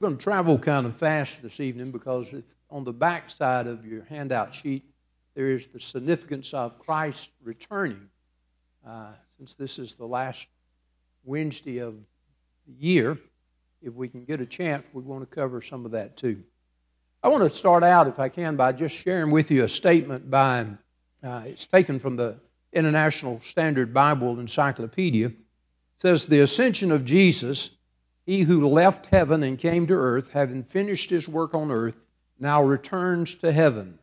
I'm going to travel kind of fast this evening because on the back side of your handout sheet, there is the significance of Christ returning. Uh, since this is the last Wednesday of the year, if we can get a chance, we want to cover some of that too. I want to start out, if I can, by just sharing with you a statement by, uh, it's taken from the International Standard Bible Encyclopedia. It says, The ascension of Jesus he who left heaven and came to earth, having finished his work on earth, now returns to heaven.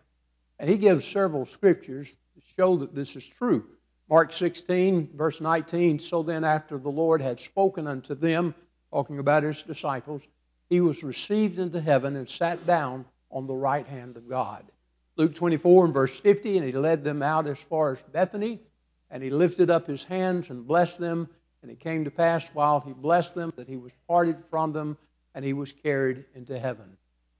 And he gives several scriptures to show that this is true. Mark 16, verse 19 So then, after the Lord had spoken unto them, talking about his disciples, he was received into heaven and sat down on the right hand of God. Luke 24 and verse 50, and he led them out as far as Bethany, and he lifted up his hands and blessed them. And it came to pass while he blessed them that he was parted from them and he was carried into heaven.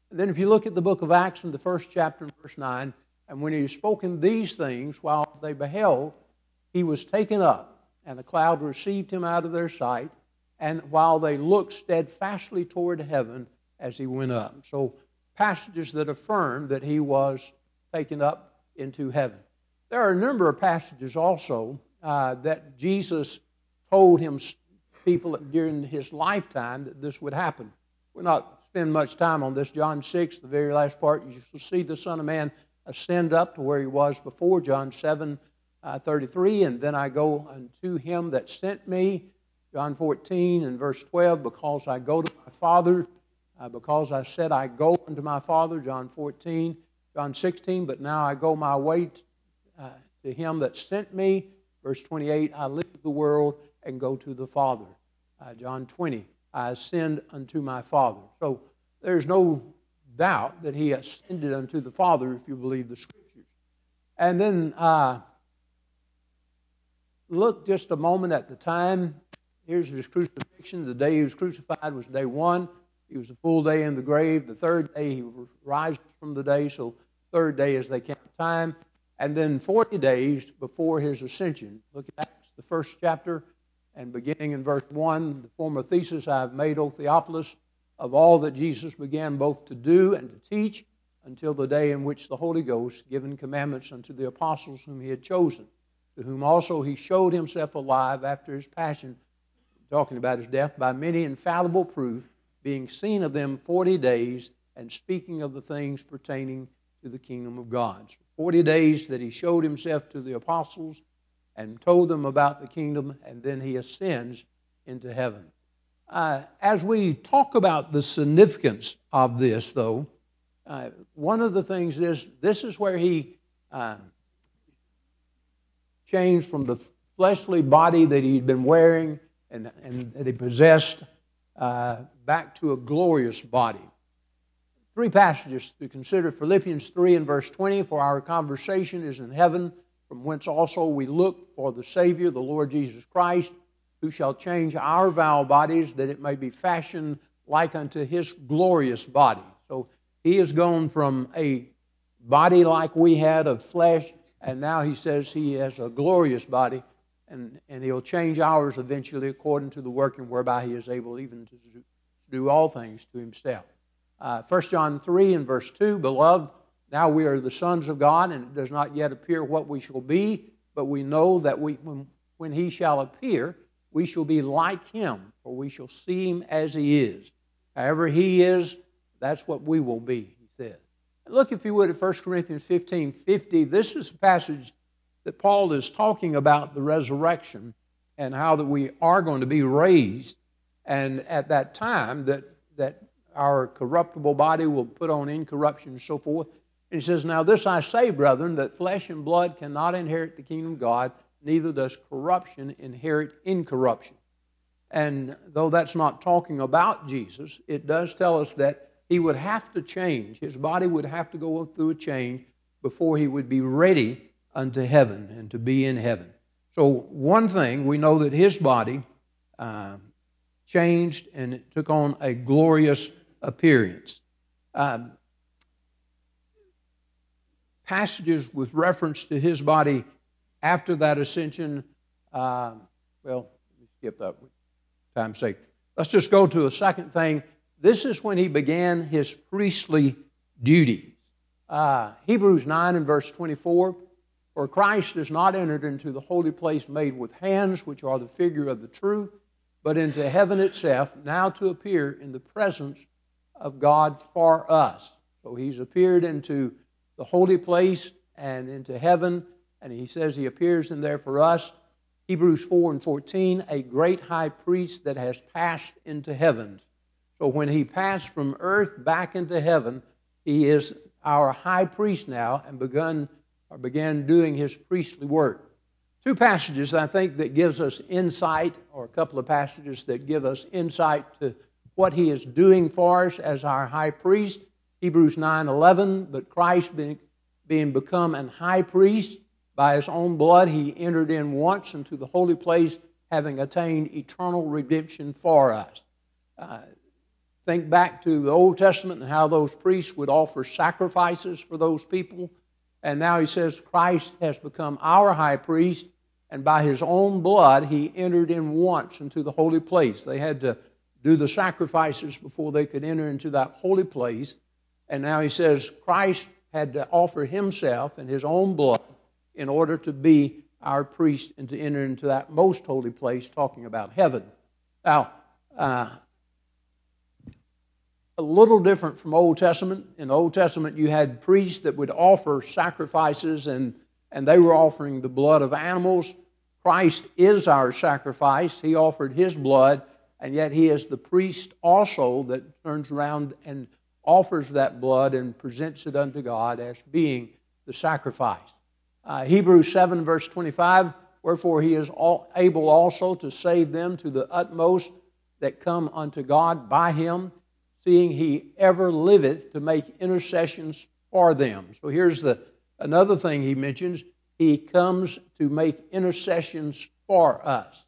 And then if you look at the book of Acts in the first chapter, verse 9, and when he had spoken these things while they beheld, he was taken up, and the cloud received him out of their sight, and while they looked steadfastly toward heaven as he went up. So passages that affirm that he was taken up into heaven. There are a number of passages also uh, that Jesus told him people during his lifetime that this would happen. We'll not spend much time on this. John 6, the very last part, you shall see the Son of Man ascend up to where he was before. John 7, uh, 33, and then I go unto him that sent me. John 14 and verse 12, because I go to my Father, uh, because I said I go unto my Father. John 14, John 16, but now I go my way t- uh, to him that sent me. Verse 28, I leave the world and go to the Father. Uh, John 20, I ascend unto my Father. So there's no doubt that he ascended unto the Father if you believe the Scriptures. And then uh, look just a moment at the time. Here's his crucifixion. The day he was crucified was day one. He was a full day in the grave. The third day he rises from the day, so third day as they count time. And then 40 days before his ascension. Look at Acts, the first chapter, and beginning in verse 1, the former thesis I have made, O Theophilus, of all that Jesus began both to do and to teach until the day in which the Holy Ghost given commandments unto the apostles whom he had chosen, to whom also he showed himself alive after his passion, talking about his death, by many infallible proof, being seen of them forty days, and speaking of the things pertaining to the kingdom of God. So Forty days that he showed himself to the apostles and told them about the kingdom, and then he ascends into heaven. Uh, as we talk about the significance of this, though, uh, one of the things is this is where he uh, changed from the fleshly body that he'd been wearing and, and that he possessed uh, back to a glorious body. Three passages to consider Philippians 3 and verse 20 For our conversation is in heaven from whence also we look for the Savior, the Lord Jesus Christ, who shall change our vile bodies that it may be fashioned like unto his glorious body. So he has gone from a body like we had of flesh, and now he says he has a glorious body, and, and he'll change ours eventually according to the working whereby he is able even to do all things to himself. Uh, 1 John 3 and verse 2 Beloved, now we are the sons of God, and it does not yet appear what we shall be, but we know that we, when, when he shall appear, we shall be like him, for we shall see him as he is. However he is, that's what we will be, he said. Look, if you would, at 1 Corinthians 15 50. This is a passage that Paul is talking about the resurrection and how that we are going to be raised. And at that time, that, that our corruptible body will put on incorruption and so forth. And he says, Now this I say, brethren, that flesh and blood cannot inherit the kingdom of God, neither does corruption inherit incorruption. And though that's not talking about Jesus, it does tell us that he would have to change. His body would have to go through a change before he would be ready unto heaven and to be in heaven. So, one thing, we know that his body uh, changed and it took on a glorious appearance. Um, passages with reference to his body after that ascension. Uh, well, skip that time's sake. Let's just go to a second thing. this is when he began his priestly duties. Uh, Hebrews 9 and verse 24 For Christ is not entered into the holy place made with hands, which are the figure of the truth, but into heaven itself, now to appear in the presence of God for us. So he's appeared into the holy place and into heaven, and he says he appears in there for us. Hebrews 4 and 14, a great high priest that has passed into heavens. So when he passed from earth back into heaven, he is our high priest now and begun or began doing his priestly work. Two passages I think that gives us insight, or a couple of passages that give us insight to what he is doing for us as our high priest. Hebrews 9:11, but Christ being, being become an high priest by his own blood, he entered in once into the holy place, having attained eternal redemption for us. Uh, think back to the Old Testament and how those priests would offer sacrifices for those people. And now he says Christ has become our high priest, and by his own blood he entered in once into the holy place. They had to do the sacrifices before they could enter into that holy place. And now he says Christ had to offer himself and his own blood in order to be our priest and to enter into that most holy place, talking about heaven. Now, uh, a little different from Old Testament. In Old Testament, you had priests that would offer sacrifices, and, and they were offering the blood of animals. Christ is our sacrifice. He offered his blood, and yet he is the priest also that turns around and offers that blood and presents it unto God as being the sacrifice. Uh, Hebrews 7, verse 25, wherefore he is all, able also to save them to the utmost that come unto God by him, seeing he ever liveth to make intercessions for them. So here's the another thing he mentions. He comes to make intercessions for us.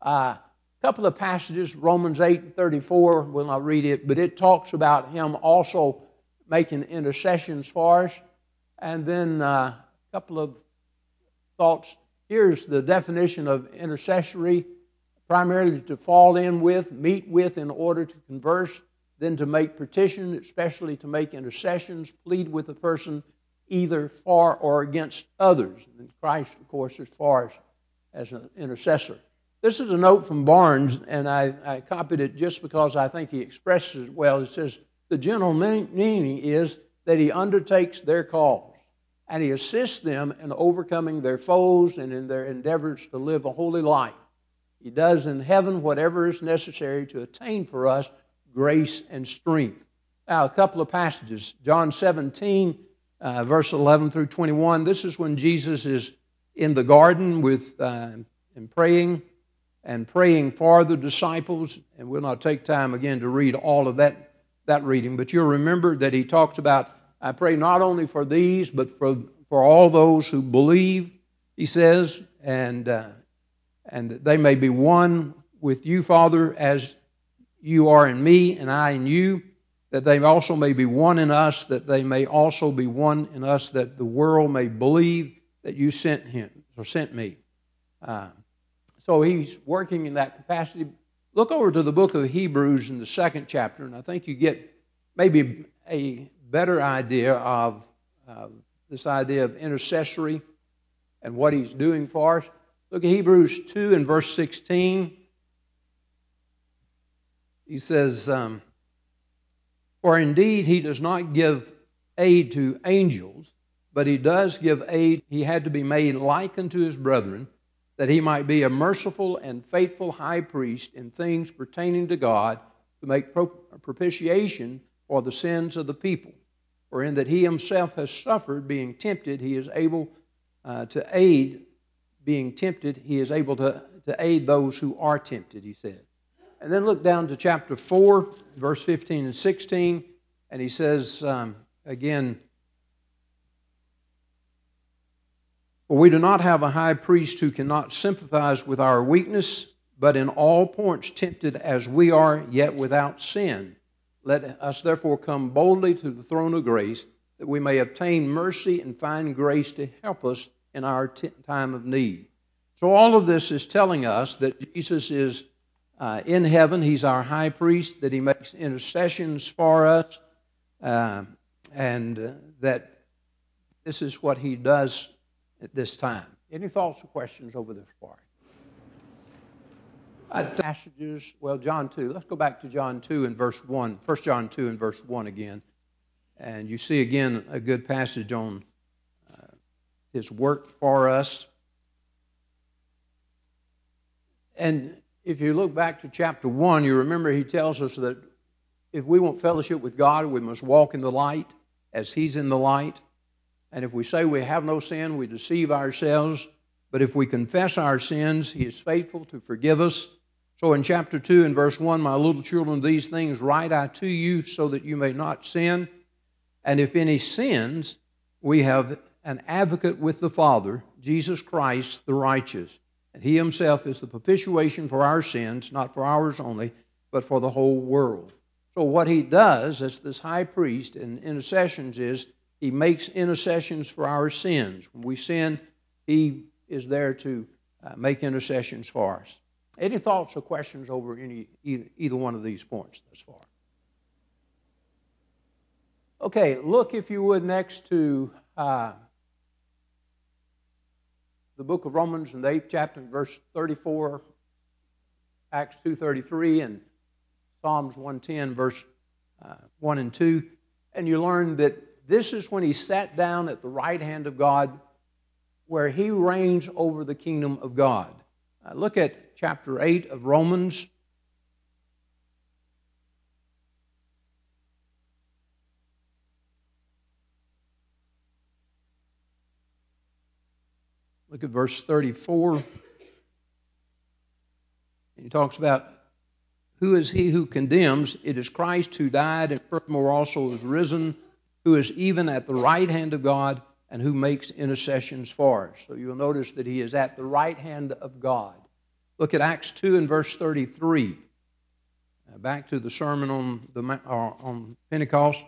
Uh, couple of passages, Romans 8 and 34, will not read it, but it talks about him also making intercessions for us. And then uh, couple of thoughts. Here's the definition of intercessory primarily to fall in with, meet with in order to converse, then to make petition, especially to make intercessions, plead with a person either for or against others. And Christ, of course, is for us as an intercessor. This is a note from Barnes, and I, I copied it just because I think he expresses it well. It says, The general meaning is that he undertakes their cause and he assists them in overcoming their foes and in their endeavors to live a holy life. He does in heaven whatever is necessary to attain for us grace and strength. Now, a couple of passages. John 17, uh, verse 11 through 21. This is when Jesus is in the garden with uh, and praying and praying for the disciples. And we'll not take time again to read all of that, that reading, but you'll remember that he talks about I pray not only for these, but for, for all those who believe, he says, and, uh, and that they may be one with you, Father, as you are in me and I in you, that they also may be one in us, that they may also be one in us, that the world may believe that you sent him or sent me. Uh, so he's working in that capacity. Look over to the book of Hebrews in the second chapter, and I think you get maybe a better idea of uh, this idea of intercessory and what he's doing for us. Look at Hebrews 2 and verse 16. He says, um, For indeed he does not give aid to angels, but he does give aid. He had to be made like unto his brethren, that he might be a merciful and faithful high priest in things pertaining to God to make propitiation for the sins of the people. For in that he himself has suffered, being tempted, he is able uh, to aid, being tempted, he is able to, to aid those who are tempted, he said. And then look down to chapter 4, verse 15 and 16, and he says um, again, For we do not have a high priest who cannot sympathize with our weakness, but in all points tempted as we are, yet without sin. Let us therefore come boldly to the throne of grace that we may obtain mercy and find grace to help us in our t- time of need. So, all of this is telling us that Jesus is uh, in heaven. He's our high priest, that he makes intercessions for us, uh, and uh, that this is what he does at this time. Any thoughts or questions over this part? Passages, well, John 2. Let's go back to John 2 and verse 1. 1 John 2 and verse 1 again. And you see again a good passage on uh, his work for us. And if you look back to chapter 1, you remember he tells us that if we want fellowship with God, we must walk in the light as he's in the light. And if we say we have no sin, we deceive ourselves. But if we confess our sins, he is faithful to forgive us. So in chapter 2 and verse 1, my little children, these things write I to you so that you may not sin. And if any sins, we have an advocate with the Father, Jesus Christ the righteous. And he himself is the propitiation for our sins, not for ours only, but for the whole world. So what he does as this high priest in intercessions is he makes intercessions for our sins. When we sin, he is there to uh, make intercessions for us. Any thoughts or questions over any either, either one of these points thus far? Okay, look if you would next to uh, the book of Romans in the eighth chapter, verse 34, Acts 2:33, and Psalms 110, verse uh, 1 and 2, and you learn that this is when he sat down at the right hand of God, where he reigns over the kingdom of God. Uh, look at chapter 8 of Romans. Look at verse 34. And he talks about who is he who condemns? It is Christ who died and furthermore also is risen, who is even at the right hand of God and who makes intercessions for us. So you'll notice that he is at the right hand of God. Look at Acts 2 and verse 33. Uh, back to the sermon on, the, uh, on Pentecost,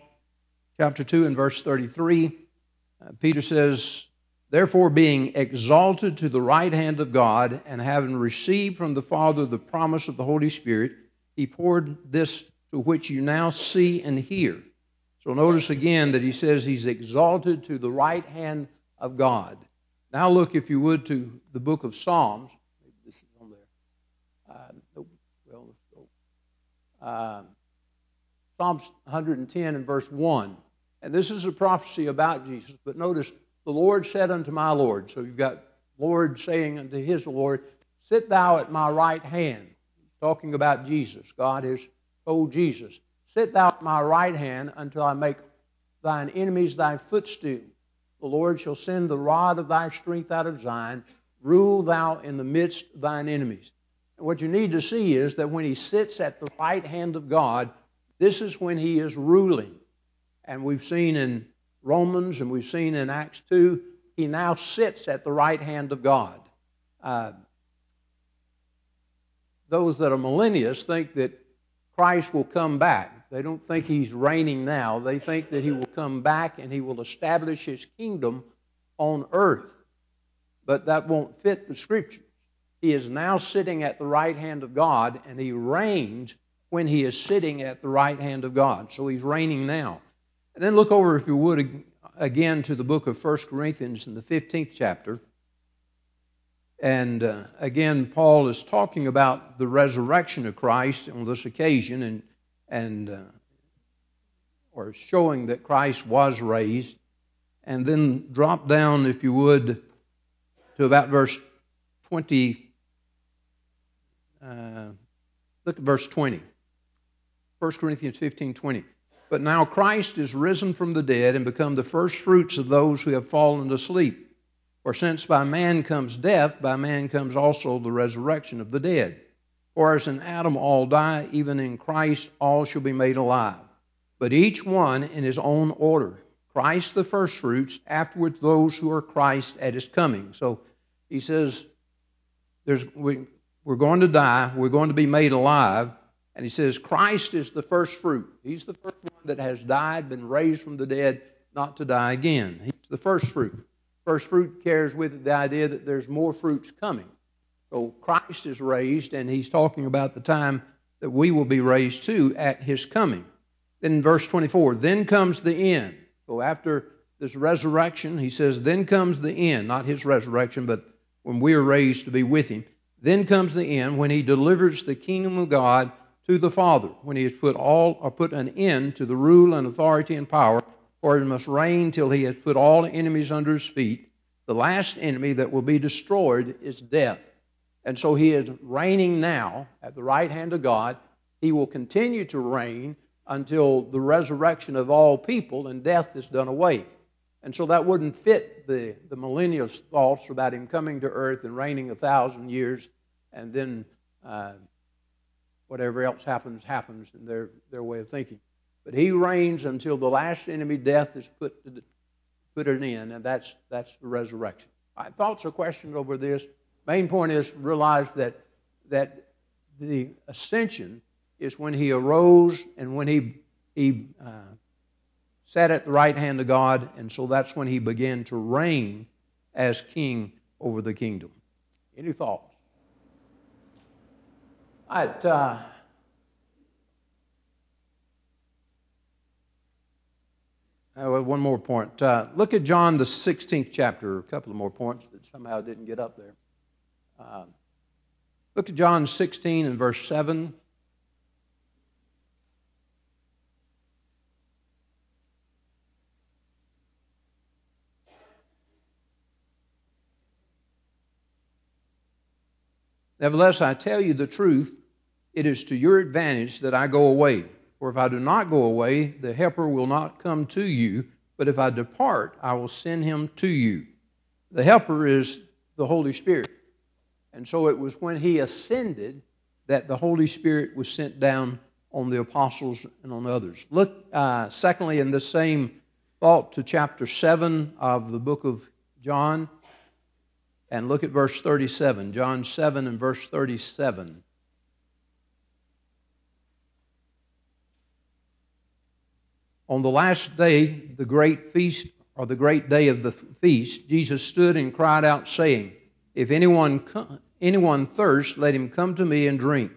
chapter 2 and verse 33. Uh, Peter says, Therefore, being exalted to the right hand of God, and having received from the Father the promise of the Holy Spirit, he poured this to which you now see and hear. So notice again that he says he's exalted to the right hand of God. Now look, if you would, to the book of Psalms. This is on there. Uh. Well. Uh, Psalms 110 and verse 1. And this is a prophecy about Jesus, but notice the Lord said unto my Lord. So you've got Lord saying unto his Lord, Sit thou at my right hand. talking about Jesus. God has told Jesus, Sit thou at my right hand until I make thine enemies thy footstool. The Lord shall send the rod of thy strength out of Zion. Rule thou in the midst of thine enemies. And what you need to see is that when he sits at the right hand of God, this is when he is ruling. And we've seen in Romans and we've seen in Acts 2, he now sits at the right hand of God. Uh, those that are millennials think that Christ will come back. They don't think he's reigning now. They think that he will come back and he will establish his kingdom on earth. But that won't fit the scriptures. He is now sitting at the right hand of God and he reigns when he is sitting at the right hand of God. So he's reigning now. And then look over, if you would, again to the book of 1 Corinthians in the 15th chapter. And uh, again, Paul is talking about the resurrection of Christ on this occasion and, and uh, or showing that Christ was raised. And then drop down, if you would, to about verse 20. Uh, look at verse 20. 1 Corinthians 15 20. But now Christ is risen from the dead and become the first fruits of those who have fallen asleep. For since by man comes death, by man comes also the resurrection of the dead. For as in Adam all die, even in Christ all shall be made alive. But each one in his own order. Christ the firstfruits, afterward those who are Christ at his coming. So he says, we, we're going to die, we're going to be made alive, and he says, Christ is the first fruit. He's the first one that has died, been raised from the dead, not to die again. He's the first fruit. First fruit carries with it the idea that there's more fruits coming. So Christ is raised, and he's talking about the time that we will be raised too at his coming. Then in verse 24, then comes the end. So after this resurrection, he says, then comes the end, not his resurrection, but when we are raised to be with him. Then comes the end when he delivers the kingdom of God to the Father, when he has put all or put an end to the rule and authority and power, for he must reign till he has put all enemies under his feet. The last enemy that will be destroyed is death. And so he is reigning now at the right hand of God. He will continue to reign until the resurrection of all people and death is done away. And so that wouldn't fit the, the millennialist thoughts about him coming to earth and reigning a thousand years and then uh, whatever else happens, happens in their, their way of thinking. But he reigns until the last enemy, death, is put, to, put an end, and that's, that's the resurrection. Right, thoughts or questions over this? Main point is realize that, that the ascension is when he arose and when he, he uh, sat at the right hand of God, and so that's when he began to reign as king over the kingdom. Any thoughts? Uh, uh, one more point. Uh, look at John, the 16th chapter, a couple of more points that somehow didn't get up there. Uh, look at John 16 and verse 7. Nevertheless, I tell you the truth, it is to your advantage that I go away. For if I do not go away, the Helper will not come to you, but if I depart, I will send him to you. The Helper is the Holy Spirit. And so it was when he ascended that the Holy Spirit was sent down on the apostles and on others. Look, uh, secondly, in the same thought to chapter 7 of the book of John. And look at verse 37, John 7 and verse 37. On the last day, the great feast, or the great day of the feast, Jesus stood and cried out, saying, If anyone, anyone thirsts, let him come to me and drink.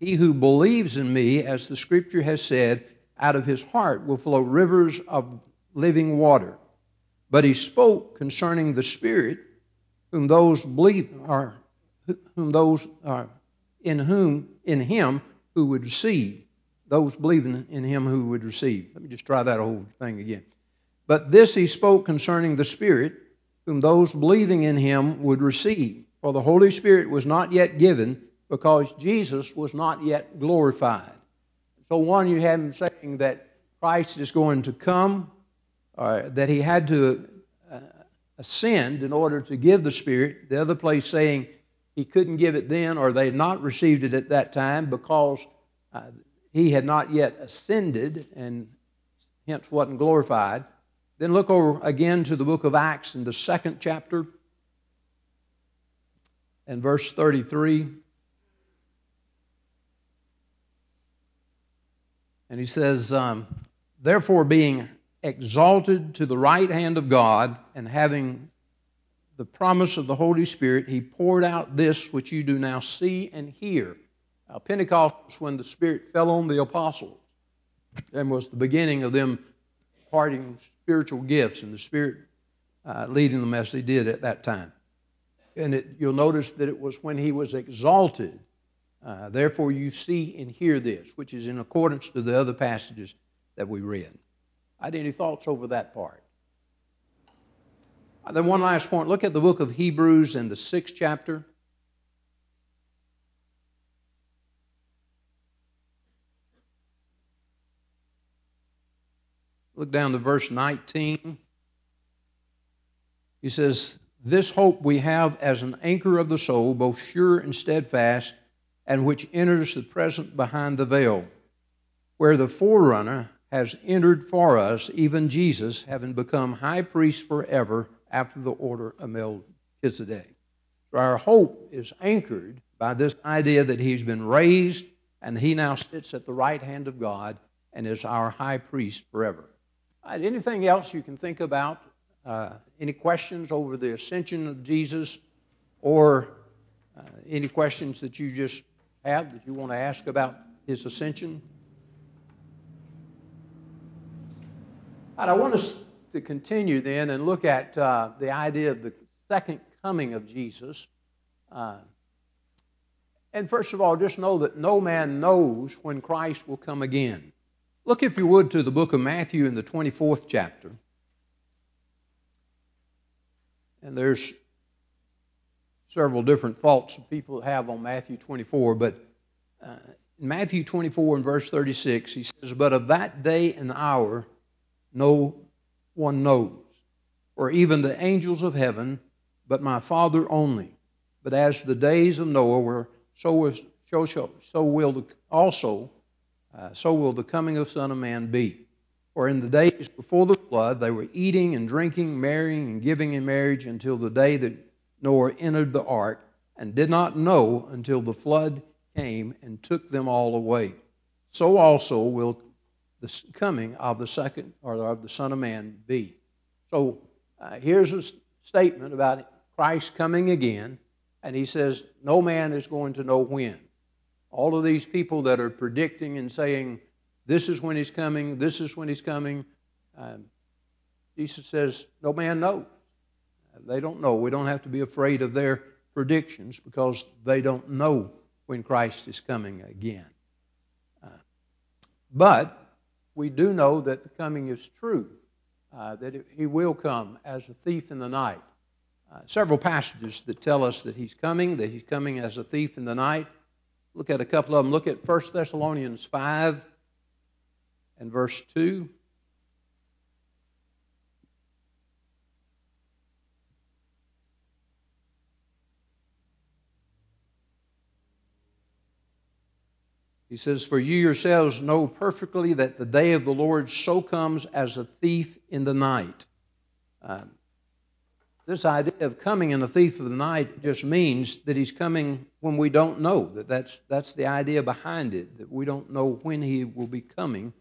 He who believes in me, as the scripture has said, out of his heart will flow rivers of living water. But he spoke concerning the Spirit whom those believe are whom those are in whom in him who would receive those believing in him who would receive let me just try that whole thing again but this he spoke concerning the spirit whom those believing in him would receive for the holy spirit was not yet given because jesus was not yet glorified so one you have him saying that christ is going to come uh, that he had to ascend in order to give the Spirit. The other place saying he couldn't give it then or they had not received it at that time because uh, he had not yet ascended and hence wasn't glorified. Then look over again to the book of Acts in the second chapter and verse 33. And he says, um, Therefore, being exalted to the right hand of God, and having the promise of the Holy Spirit, he poured out this which you do now see and hear. Now, Pentecost was when the Spirit fell on the apostles and was the beginning of them parting spiritual gifts and the Spirit uh, leading them as they did at that time. And it, you'll notice that it was when he was exalted. Uh, therefore, you see and hear this, which is in accordance to the other passages that we read. I had any thoughts over that part? Uh, then one last point. Look at the book of Hebrews in the sixth chapter. Look down to verse 19. He says, This hope we have as an anchor of the soul, both sure and steadfast, and which enters the present behind the veil, where the forerunner has entered for us, even Jesus, having become high priest forever after the order of Melchizedek. So our hope is anchored by this idea that he's been raised and he now sits at the right hand of God and is our high priest forever. Anything else you can think about? Uh, any questions over the ascension of Jesus or Uh, any questions that you just have that you want to ask about his ascension? I want us to continue then and look at uh, the idea of the second coming of Jesus. Uh, and first of all, just know that no man knows when Christ will come again. Look, if you would, to the book of Matthew in the 24th chapter. And there's several different thoughts people have on Matthew 24, but uh, in Matthew 24 and verse 36, he says, But of that day and hour no one knows, or even the angels of heaven, but my Father only. But as the days of Noah were, so, was, so, so will the, also, uh, so will the coming of Son of Man be. For in the days before the flood, they were eating and drinking, marrying and giving in marriage until the day that Noah entered the ark, and did not know until the flood came and took them all away. So also will the coming of the second or of the Son of Man be. So uh, here's a statement about Christ coming again, and he says, No man is going to know when. All of these people that are predicting and saying, This is when he's coming, this is when he's coming, um, Jesus says, No man knows. They don't know. We don't have to be afraid of their predictions because they don't know when Christ is coming again. Uh, but we do know that the coming is true, uh, that it, he will come as a thief in the night. Uh, several passages that tell us that he's coming, that he's coming as a thief in the night. Look at a couple of them. Look at 1 Thessalonians 5 and verse 2. He says, For you yourselves know perfectly that the day of the Lord so comes as a thief in the night. Uh, this idea of coming in a thief of the night just means that he's coming when we don't know. That that's that's the idea behind it. That we don't know when he will be coming,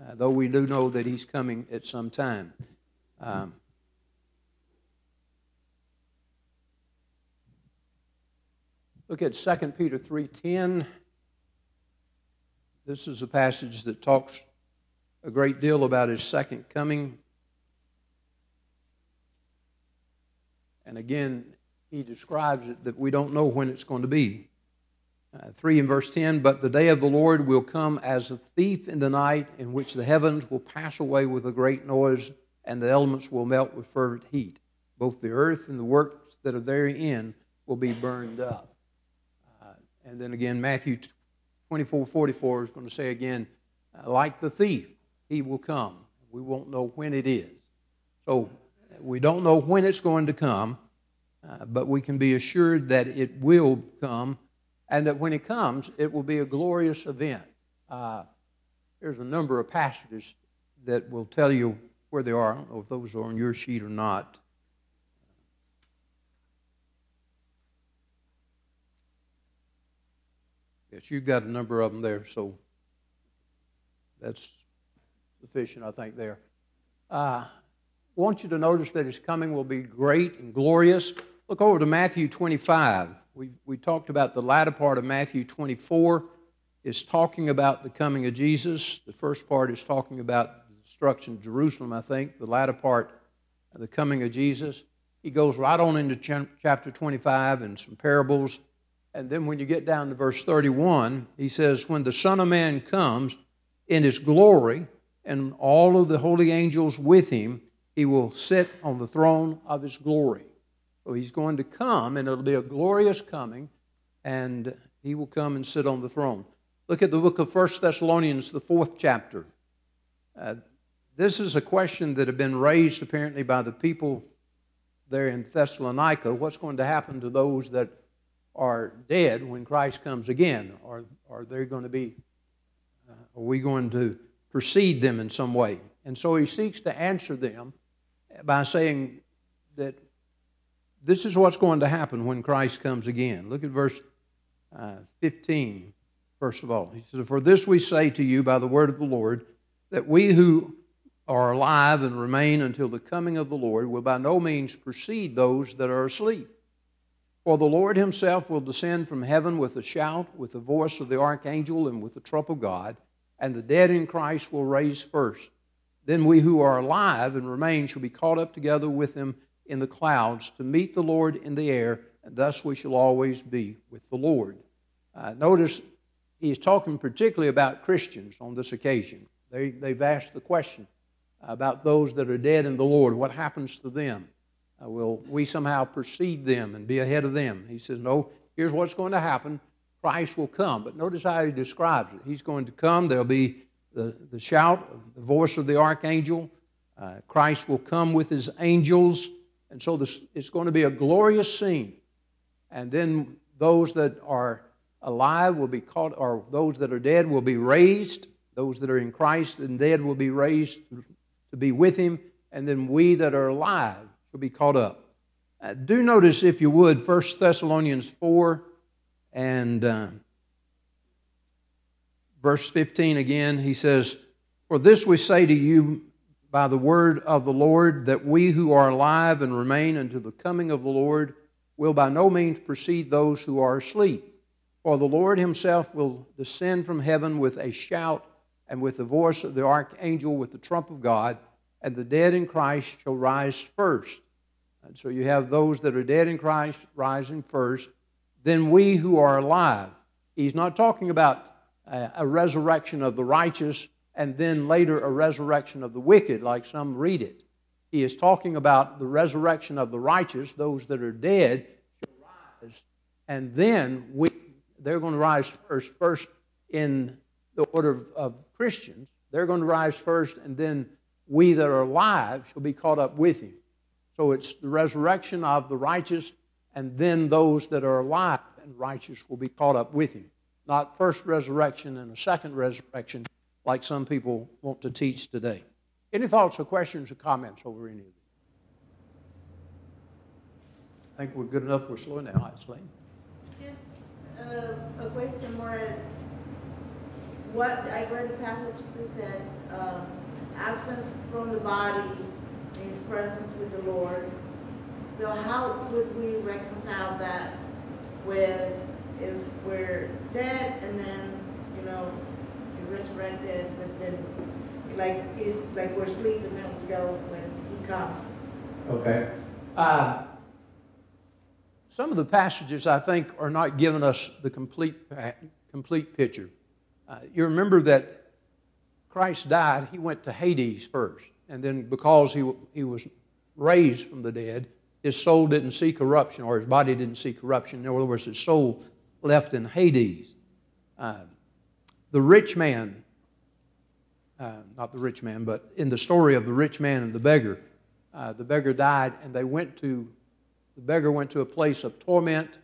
uh, though we do know that he's coming at some time. Um, look at 2 Peter three ten. This is a passage that talks a great deal about his second coming. And again, he describes it that we don't know when it's going to be. Uh, 3 and verse 10 But the day of the Lord will come as a thief in the night, in which the heavens will pass away with a great noise, and the elements will melt with fervent heat. Both the earth and the works that are therein will be burned up. Uh, and then again, Matthew 24:44 is going to say again, uh, like the thief, he will come. We won't know when it is. So we don't know when it's going to come, uh, but we can be assured that it will come, and that when it comes, it will be a glorious event. Uh, there's a number of passages that will tell you where they are. I don't know if those are on your sheet or not. Yes, you've got a number of them there, so that's sufficient, I think, there. Uh, I want you to notice that his coming will be great and glorious. Look over to Matthew 25. We, we talked about the latter part of Matthew 24 is talking about the coming of Jesus. The first part is talking about the destruction of Jerusalem, I think. The latter part, the coming of Jesus. He goes right on into chapter 25 and some parables and then when you get down to verse 31, he says, When the Son of Man comes in his glory and all of the holy angels with him, he will sit on the throne of his glory. He's going to come, and it'll be a glorious coming, and he will come and sit on the throne. Look at the book of 1 Thessalonians, the fourth chapter. Uh, this is a question that had been raised apparently by the people there in Thessalonica. What's going to happen to those that are dead when Christ comes again? Are, are they going to be, uh, are we going to precede them in some way? And so he seeks to answer them by saying that this is what's going to happen when Christ comes again. Look at verse uh, 15, first of all. He says, For this we say to you by the word of the Lord, that we who are alive and remain until the coming of the Lord will by no means precede those that are asleep. For the Lord himself will descend from heaven with a shout, with the voice of the archangel, and with the trump of God, and the dead in Christ will raise first. Then we who are alive and remain shall be caught up together with them in the clouds to meet the Lord in the air, and thus we shall always be with the Lord. Uh, notice he's talking particularly about Christians on this occasion. They, they've asked the question about those that are dead in the Lord. What happens to them? Uh, will we somehow precede them and be ahead of them? He says, No, here's what's going to happen. Christ will come. But notice how he describes it. He's going to come. There'll be the, the shout, the voice of the archangel. Uh, Christ will come with his angels. And so this, it's going to be a glorious scene. And then those that are alive will be caught, or those that are dead will be raised. Those that are in Christ and dead will be raised to be with him. And then we that are alive will be caught up. Uh, do notice, if you would, 1 Thessalonians 4 and uh, verse 15 again. He says, For this we say to you by the word of the Lord, that we who are alive and remain until the coming of the Lord will by no means precede those who are asleep. For the Lord himself will descend from heaven with a shout and with the voice of the archangel with the trump of God, and the dead in Christ shall rise first. And so you have those that are dead in Christ rising first. Then we who are alive. He's not talking about a resurrection of the righteous and then later a resurrection of the wicked, like some read it. He is talking about the resurrection of the righteous, those that are dead shall rise, and then we, they're going to rise first, first in the order of, of Christians. They're going to rise first, and then we that are alive shall be caught up with him. So it's the resurrection of the righteous, and then those that are alive and righteous will be caught up with him. Not first resurrection and a second resurrection, like some people want to teach today. Any thoughts or questions or comments over any of these? I think we're good enough. We're slowing down. Lane. Just uh, a question more as what I read a passage that said um, absence from the body his presence with the Lord. So how would we reconcile that with if we're dead and then, you're but then like it's like we're sleeping and then we go when he comes. Okay. Um, some of the passages I think are not giving us the complete complete picture. Uh, you remember that Christ died; he went to Hades first and then because he, he was raised from the dead, his soul didn't see corruption, or his body didn't see corruption. In other words, his soul left in Hades. Uh, the rich man, uh, not the rich man, but in the story of the rich man and the beggar, uh, the beggar died, and they went to the beggar went to a place of torment,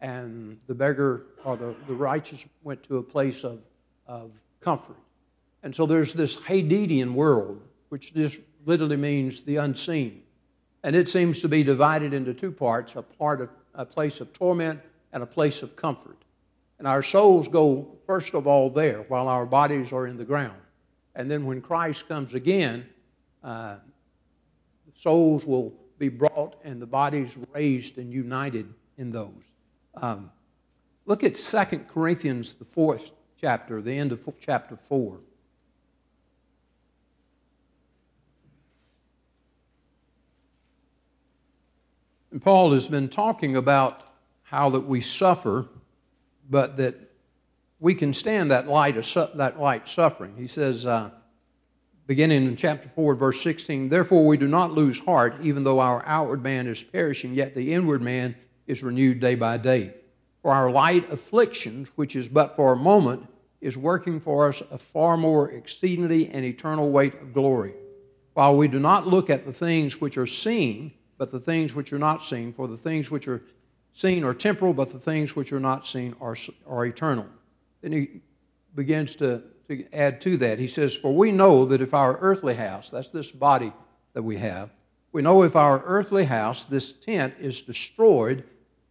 and the beggar or the, the righteous went to a place of, of comfort. And so there's this Hadesian world which just literally means the unseen. And it seems to be divided into two parts a part of a place of torment and a place of comfort. And our souls go, first of all, there while our bodies are in the ground. And then when Christ comes again, uh, souls will be brought and the bodies raised and united in those. Um, look at 2 Corinthians, the fourth chapter, the end of chapter 4. And Paul has been talking about how that we suffer, but that we can stand that light, that light suffering. He says, uh, beginning in chapter 4, verse 16, Therefore we do not lose heart, even though our outward man is perishing, yet the inward man is renewed day by day. For our light afflictions, which is but for a moment, is working for us a far more exceedingly and eternal weight of glory. While we do not look at the things which are seen, but the things which are not seen. For the things which are seen are temporal, but the things which are not seen are, are eternal. Then he begins to, to add to that. He says, For we know that if our earthly house, that's this body that we have, we know if our earthly house, this tent, is destroyed,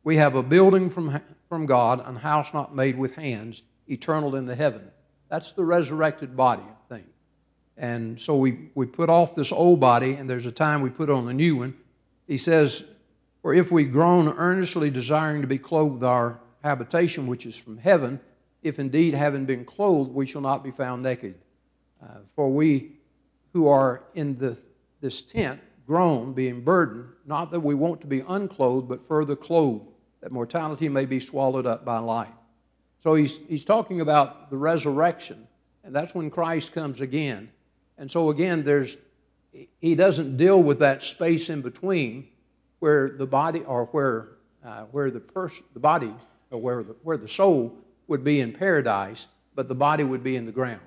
we have a building from, from God, a house not made with hands, eternal in the heaven. That's the resurrected body thing. And so we, we put off this old body, and there's a time we put on the new one. He says, For if we groan earnestly desiring to be clothed with our habitation which is from heaven, if indeed having been clothed we shall not be found naked. Uh, for we who are in the, this tent groan, being burdened, not that we want to be unclothed, but further clothed, that mortality may be swallowed up by life. So he's, he's talking about the resurrection, and that's when Christ comes again. And so again, there's he doesn't deal with that space in between where the body or where uh, where the person the body or where the where the soul would be in paradise, but the body would be in the ground.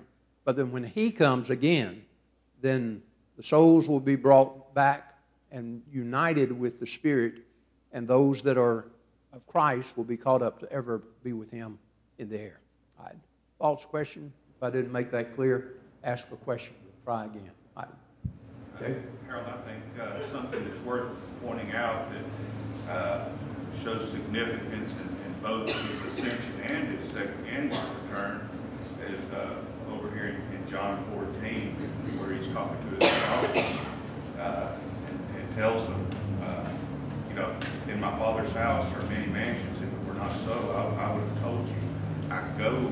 But then when he comes again, then the souls will be brought back and united with the Spirit, and those that are of Christ will be caught up to ever be with him in the air. False question. If I didn't make that clear, ask a question. Try again. All right. Okay. Harold, I think uh, something that's worth pointing out that uh, shows significance in, both his ascension and his second and his return is uh, over here in, in, John 14, where he's talking to his apostles uh, and, and, tells them, uh, you know, in my Father's house are many mansions. If it were not so, I, I would have told you. I go,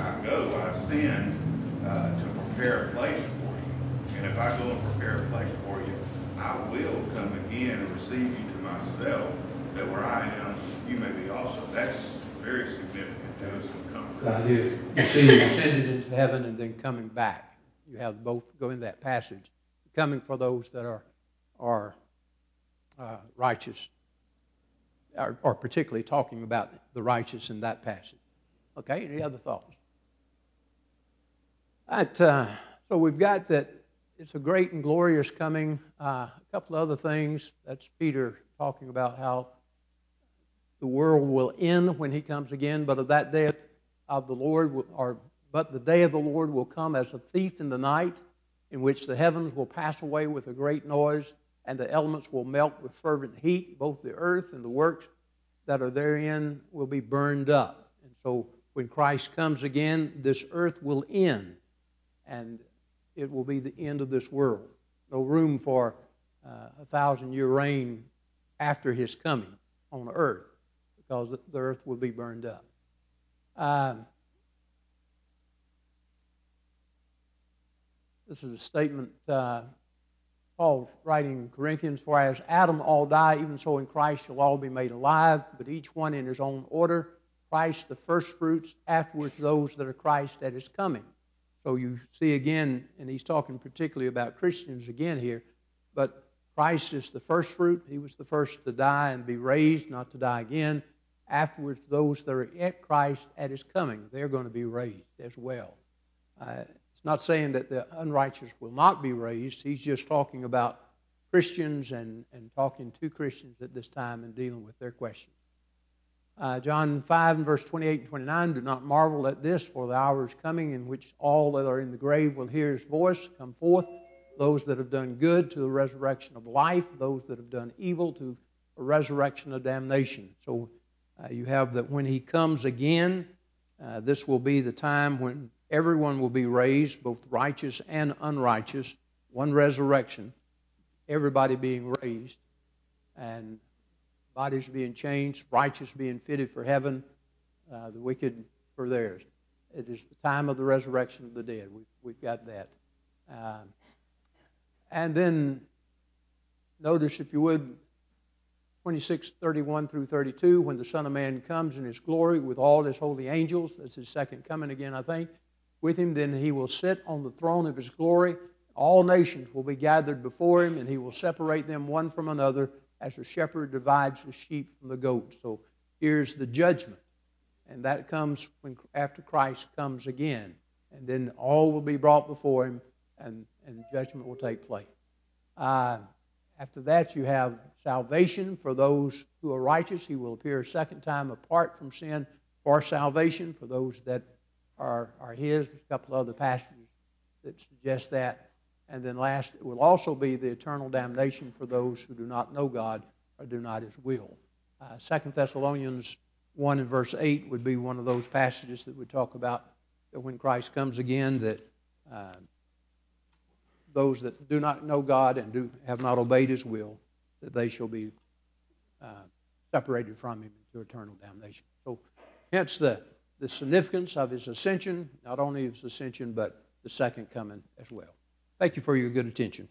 I go, I ascend uh, to prepare a place for you. and if I go and prepare a place for you, I will come again and receive you to myself, that where I am, you may be also. That's very significant to us and comfort. I do. You see him ascended into heaven and then coming back. You have both go in that passage. Coming for those that are are uh, righteous, or, particularly talking about the righteous in that passage. Okay, any other thoughts? That, uh, so we've got that it's a great and glorious coming. Uh, a couple of other things. That's Peter talking about how the world will end when he comes again, but of that day of the Lord, or but the day of the Lord will come as a thief in the night, in which the heavens will pass away with a great noise, and the elements will melt with fervent heat. Both the earth and the works that are therein will be burned up. And so, when Christ comes again, this earth will end, and it will be the end of this world. No room for uh, a thousand year reign after his coming on earth because the earth will be burned up. Um, this is a statement uh, Paul writing in Corinthians, For as Adam all die, even so in Christ shall all be made alive, but each one in his own order. Christ the firstfruits, afterwards those that are Christ that is coming. So you see again, and he's talking particularly about Christians again here, but Christ is the first fruit. He was the first to die and be raised, not to die again. Afterwards, those that are at Christ at his coming, they're going to be raised as well. Uh, it's not saying that the unrighteous will not be raised. He's just talking about Christians and, and talking to Christians at this time and dealing with their questions. Uh, John 5 and verse 28 and 29, do not marvel at this, for the hour is coming in which all that are in the grave will hear his voice come forth, those that have done good to the resurrection of life, those that have done evil to a resurrection of damnation. So uh, you have that when he comes again, uh, this will be the time when everyone will be raised, both righteous and unrighteous, one resurrection, everybody being raised. And bodies being changed, righteous being fitted for heaven, uh, the wicked for theirs. It is the time of the resurrection of the dead. We've, we've got that. Um, and then notice, if you would, 26, 31 through 32, when the Son of Man comes in his glory with all his holy angels, that's his second coming again, I think, with him, then he will sit on the throne of his glory. All nations will be gathered before him, and he will separate them one from another as a shepherd divides the sheep from the goats. So here's the judgment. And that comes when after Christ comes again. And then all will be brought before him and, and judgment will take place. Uh, after that, you have salvation for those who are righteous. He will appear a second time apart from sin for salvation for those that are, are his. There's a couple other passages that suggest that. And then last, it will also be the eternal damnation for those who do not know God or do not his will. Uh, 2 Thessalonians 1 and verse 8 would be one of those passages that would talk about that when Christ comes again, that uh, those that do not know God and do have not obeyed his will, that they shall be uh, separated from him into eternal damnation. So, hence the, the significance of his ascension, not only his ascension, but the second coming as well. Thank you for your good attention.